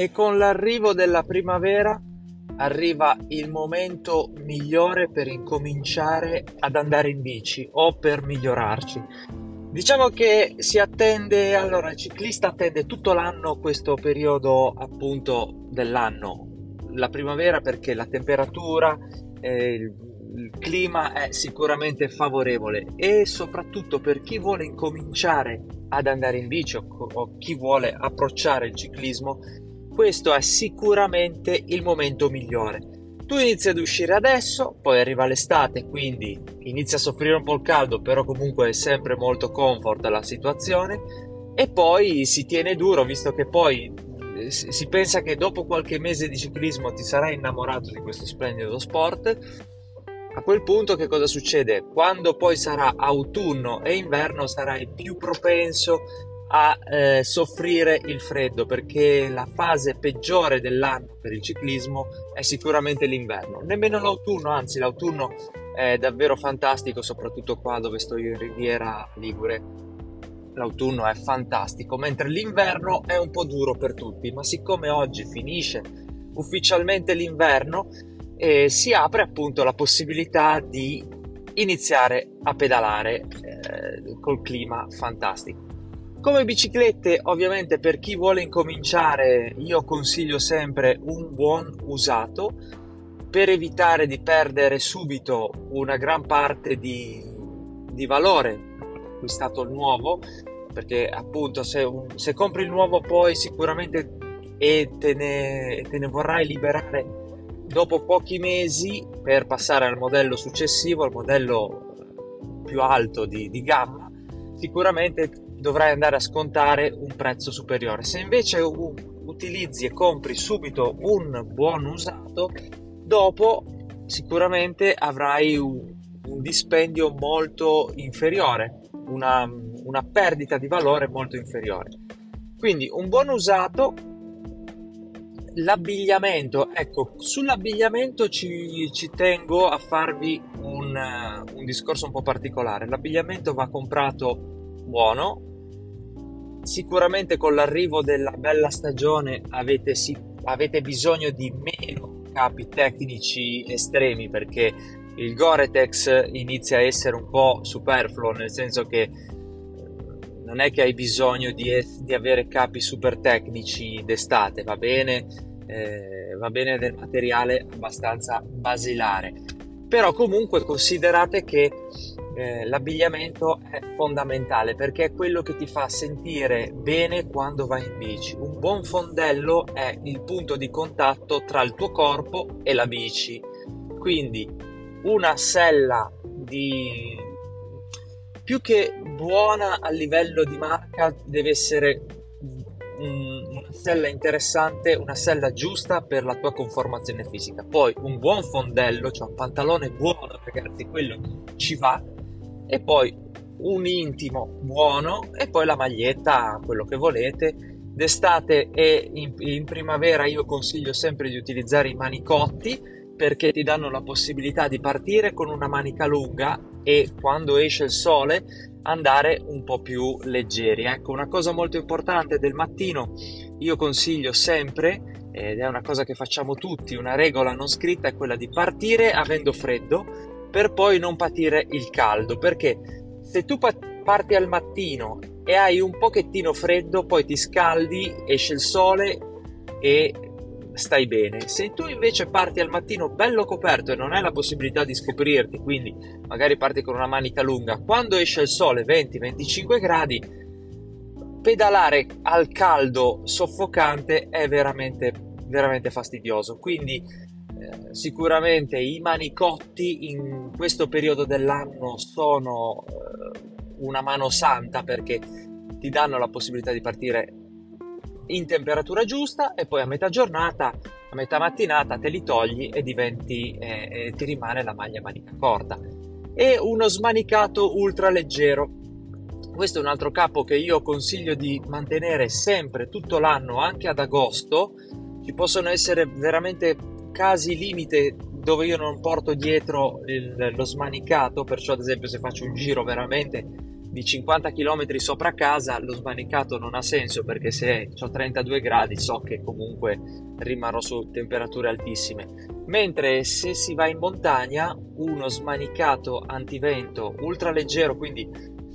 E con l'arrivo della primavera arriva il momento migliore per incominciare ad andare in bici o per migliorarci. Diciamo che si attende, allora il ciclista attende tutto l'anno questo periodo appunto dell'anno, la primavera perché la temperatura, eh, il, il clima è sicuramente favorevole e soprattutto per chi vuole incominciare ad andare in bici o, o chi vuole approcciare il ciclismo questo è sicuramente il momento migliore. Tu inizi ad uscire adesso, poi arriva l'estate, quindi inizia a soffrire un po' il caldo, però comunque è sempre molto comfort la situazione e poi si tiene duro, visto che poi eh, si pensa che dopo qualche mese di ciclismo ti sarai innamorato di questo splendido sport. A quel punto che cosa succede? Quando poi sarà autunno e inverno sarai più propenso a eh, soffrire il freddo perché la fase peggiore dell'anno per il ciclismo è sicuramente l'inverno, nemmeno l'autunno, anzi l'autunno è davvero fantastico, soprattutto qua dove sto io in Riviera Ligure. L'autunno è fantastico, mentre l'inverno è un po' duro per tutti, ma siccome oggi finisce ufficialmente l'inverno, eh, si apre appunto la possibilità di iniziare a pedalare eh, col clima fantastico. Come biciclette, ovviamente per chi vuole incominciare, io consiglio sempre un buon usato. Per evitare di perdere subito una gran parte di, di valore acquistato il nuovo, perché appunto se, un, se, compri il nuovo poi sicuramente e te ne, te ne vorrai liberare dopo pochi mesi per passare al modello successivo, al modello più alto di, di gamma, sicuramente dovrai andare a scontare un prezzo superiore. Se invece utilizzi e compri subito un buon usato, dopo sicuramente avrai un, un dispendio molto inferiore, una, una perdita di valore molto inferiore. Quindi un buon usato l'abbigliamento, ecco, sull'abbigliamento ci, ci tengo a farvi un, un, discorso un po' particolare. L'abbigliamento va comprato buono, Sicuramente con l'arrivo della bella stagione avete, sì, avete bisogno di meno capi tecnici estremi perché il Gore-Tex inizia a essere un po' superfluo, nel senso che eh, non è che hai bisogno di, di avere capi super tecnici d'estate, va bene, eh, va bene del materiale abbastanza basilare. Però comunque considerate che eh, l'abbigliamento è fondamentale perché è quello che ti fa sentire bene quando vai in bici. Un buon fondello è il punto di contatto tra il tuo corpo e la bici. Quindi una sella di più che buona a livello di marca deve essere una sella interessante, una sella giusta per la tua conformazione fisica. Poi un buon fondello, cioè un pantalone buono, ragazzi, quello ci va, e poi un intimo buono e poi la maglietta, quello che volete. D'estate e in, in primavera io consiglio sempre di utilizzare i manicotti perché ti danno la possibilità di partire con una manica lunga e quando esce il sole andare un po' più leggeri. Ecco, una cosa molto importante del mattino, io consiglio sempre, ed è una cosa che facciamo tutti, una regola non scritta, è quella di partire avendo freddo per poi non patire il caldo, perché se tu parti al mattino e hai un pochettino freddo, poi ti scaldi, esce il sole e stai bene. Se tu invece parti al mattino bello coperto e non hai la possibilità di scoprirti, quindi magari parti con una manica lunga, quando esce il sole 20-25 gradi, pedalare al caldo soffocante è veramente veramente fastidioso. Quindi eh, sicuramente i manicotti in questo periodo dell'anno sono eh, una mano santa perché ti danno la possibilità di partire in temperatura giusta e poi a metà giornata, a metà mattinata te li togli e diventi eh, ti rimane la maglia manica corta. E uno smanicato ultra leggero. Questo è un altro capo che io consiglio di mantenere sempre tutto l'anno, anche ad agosto. Ci possono essere veramente casi limite dove io non porto dietro il, lo smanicato, perciò ad esempio se faccio un giro veramente di 50 km sopra casa lo smanicato non ha senso perché se ho 32 gradi so che comunque rimarrò su temperature altissime. Mentre se si va in montagna uno smanicato antivento ultra leggero quindi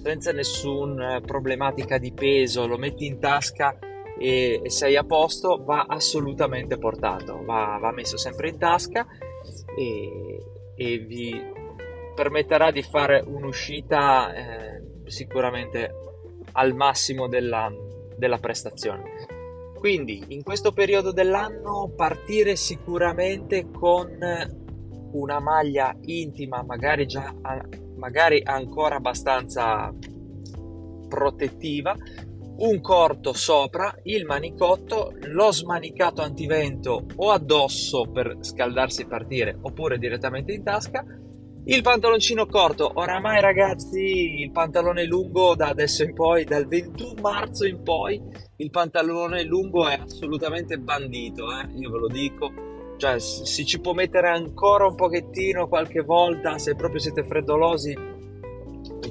senza nessuna problematica di peso lo metti in tasca e, sei a posto va assolutamente portato va, va messo sempre in tasca e, e vi permetterà di fare un'uscita eh, sicuramente al massimo della, della prestazione. Quindi in questo periodo dell'anno partire sicuramente con una maglia intima, magari già magari ancora abbastanza protettiva, un corto sopra, il manicotto, lo smanicato antivento o addosso per scaldarsi e partire oppure direttamente in tasca il pantaloncino corto, oramai ragazzi, il pantalone lungo da adesso in poi, dal 21 marzo in poi, il pantalone lungo è assolutamente bandito, eh? io ve lo dico. Cioè, si ci può mettere ancora un pochettino qualche volta se proprio siete freddolosi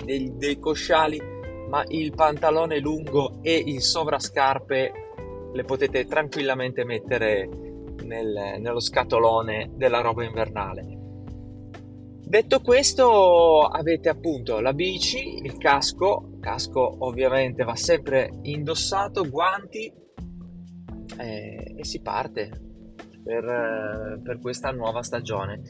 dei, dei cosciali, ma il pantalone lungo e il sovrascarpe le potete tranquillamente mettere nel, nello scatolone della roba invernale. Detto questo, avete appunto la bici, il casco, casco ovviamente va sempre indossato, guanti eh, e si parte per, per questa nuova stagione.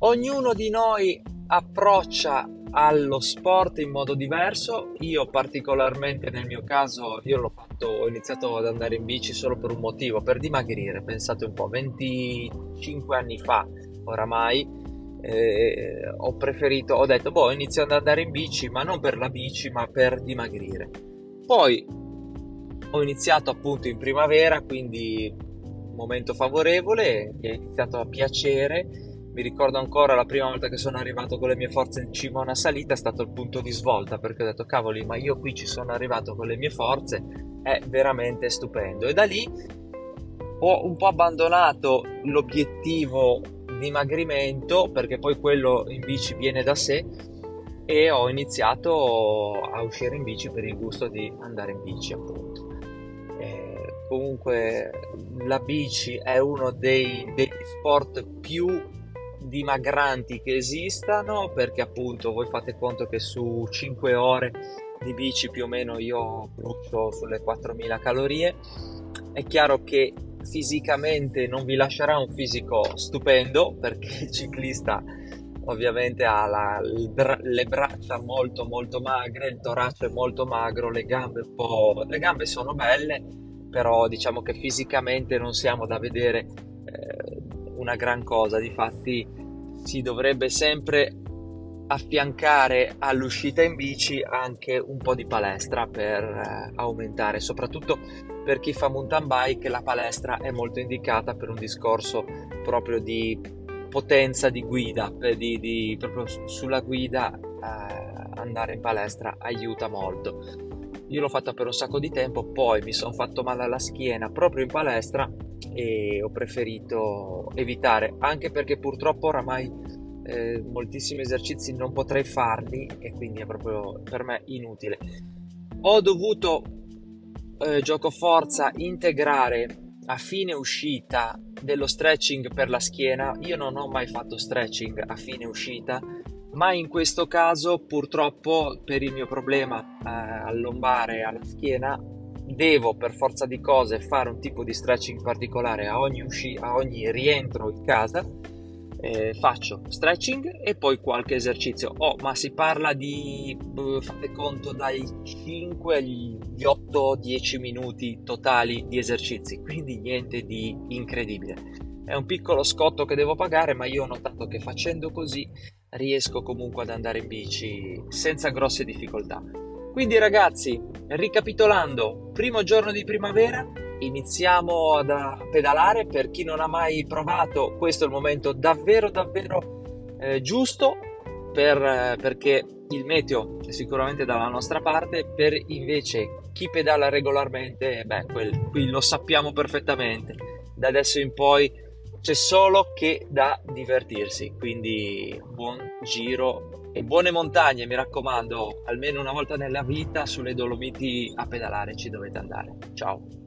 Ognuno di noi approccia allo sport in modo diverso. Io particolarmente nel mio caso, io l'ho fatto, ho iniziato ad andare in bici solo per un motivo, per dimagrire. Pensate un po', 25 anni fa oramai eh, ho preferito, ho detto, boh, inizio ad andare in bici, ma non per la bici, ma per dimagrire. Poi ho iniziato appunto in primavera, quindi momento favorevole, mi è iniziato a piacere. Mi ricordo ancora la prima volta che sono arrivato con le mie forze in cima a una salita, è stato il punto di svolta perché ho detto cavoli, ma io qui ci sono arrivato con le mie forze, è veramente stupendo. E da lì ho un po' abbandonato l'obiettivo dimagrimento perché poi quello in bici viene da sé e ho iniziato a uscire in bici per il gusto di andare in bici appunto comunque la bici è uno dei, degli sport più dimagranti che esistano perché appunto voi fate conto che su 5 ore di bici più o meno io brucio sulle 4000 calorie. È chiaro che fisicamente non vi lascerà un fisico stupendo perché il ciclista ovviamente ha la, le braccia molto molto magre, il torace molto magro, le gambe un po'... le gambe sono belle, però diciamo che fisicamente non siamo da vedere una gran cosa, difatti si dovrebbe sempre affiancare all'uscita in bici anche un po' di palestra per eh, aumentare, soprattutto per chi fa mountain bike la palestra è molto indicata per un discorso proprio di potenza di guida, di, di proprio sulla guida eh, andare in palestra aiuta molto. Io l'ho fatta per un sacco di tempo, poi mi sono fatto male alla schiena proprio in palestra e ho preferito evitare, anche perché purtroppo oramai eh, moltissimi esercizi non potrei farli e quindi è proprio per me inutile. Ho dovuto eh, gioco forza integrare a fine uscita dello stretching per la schiena. Io non ho mai fatto stretching a fine uscita, ma in questo caso purtroppo per il mio problema eh, al lombare alla schiena devo per forza di cose fare un tipo di stretching particolare a ogni, usci- a ogni rientro in casa eh, faccio stretching e poi qualche esercizio. Oh, ma si parla di, fate conto, dai 5 agli 8-10 minuti totali di esercizi, quindi niente di incredibile. È un piccolo scotto che devo pagare, ma io ho notato che facendo così riesco comunque ad andare in bici senza grosse difficoltà. Quindi ragazzi, ricapitolando, primo giorno di primavera, iniziamo ad pedalare. Per chi non ha mai provato, questo è il momento davvero, davvero eh, giusto per, eh, perché il meteo è sicuramente dalla nostra parte. Per invece chi pedala regolarmente, beh, quel, qui lo sappiamo perfettamente. Da adesso in poi c'è solo che da divertirsi. Quindi buon giro E buone montagne, mi raccomando, almeno una volta nella vita sulle Dolomiti a pedalare ci dovete andare. Ciao!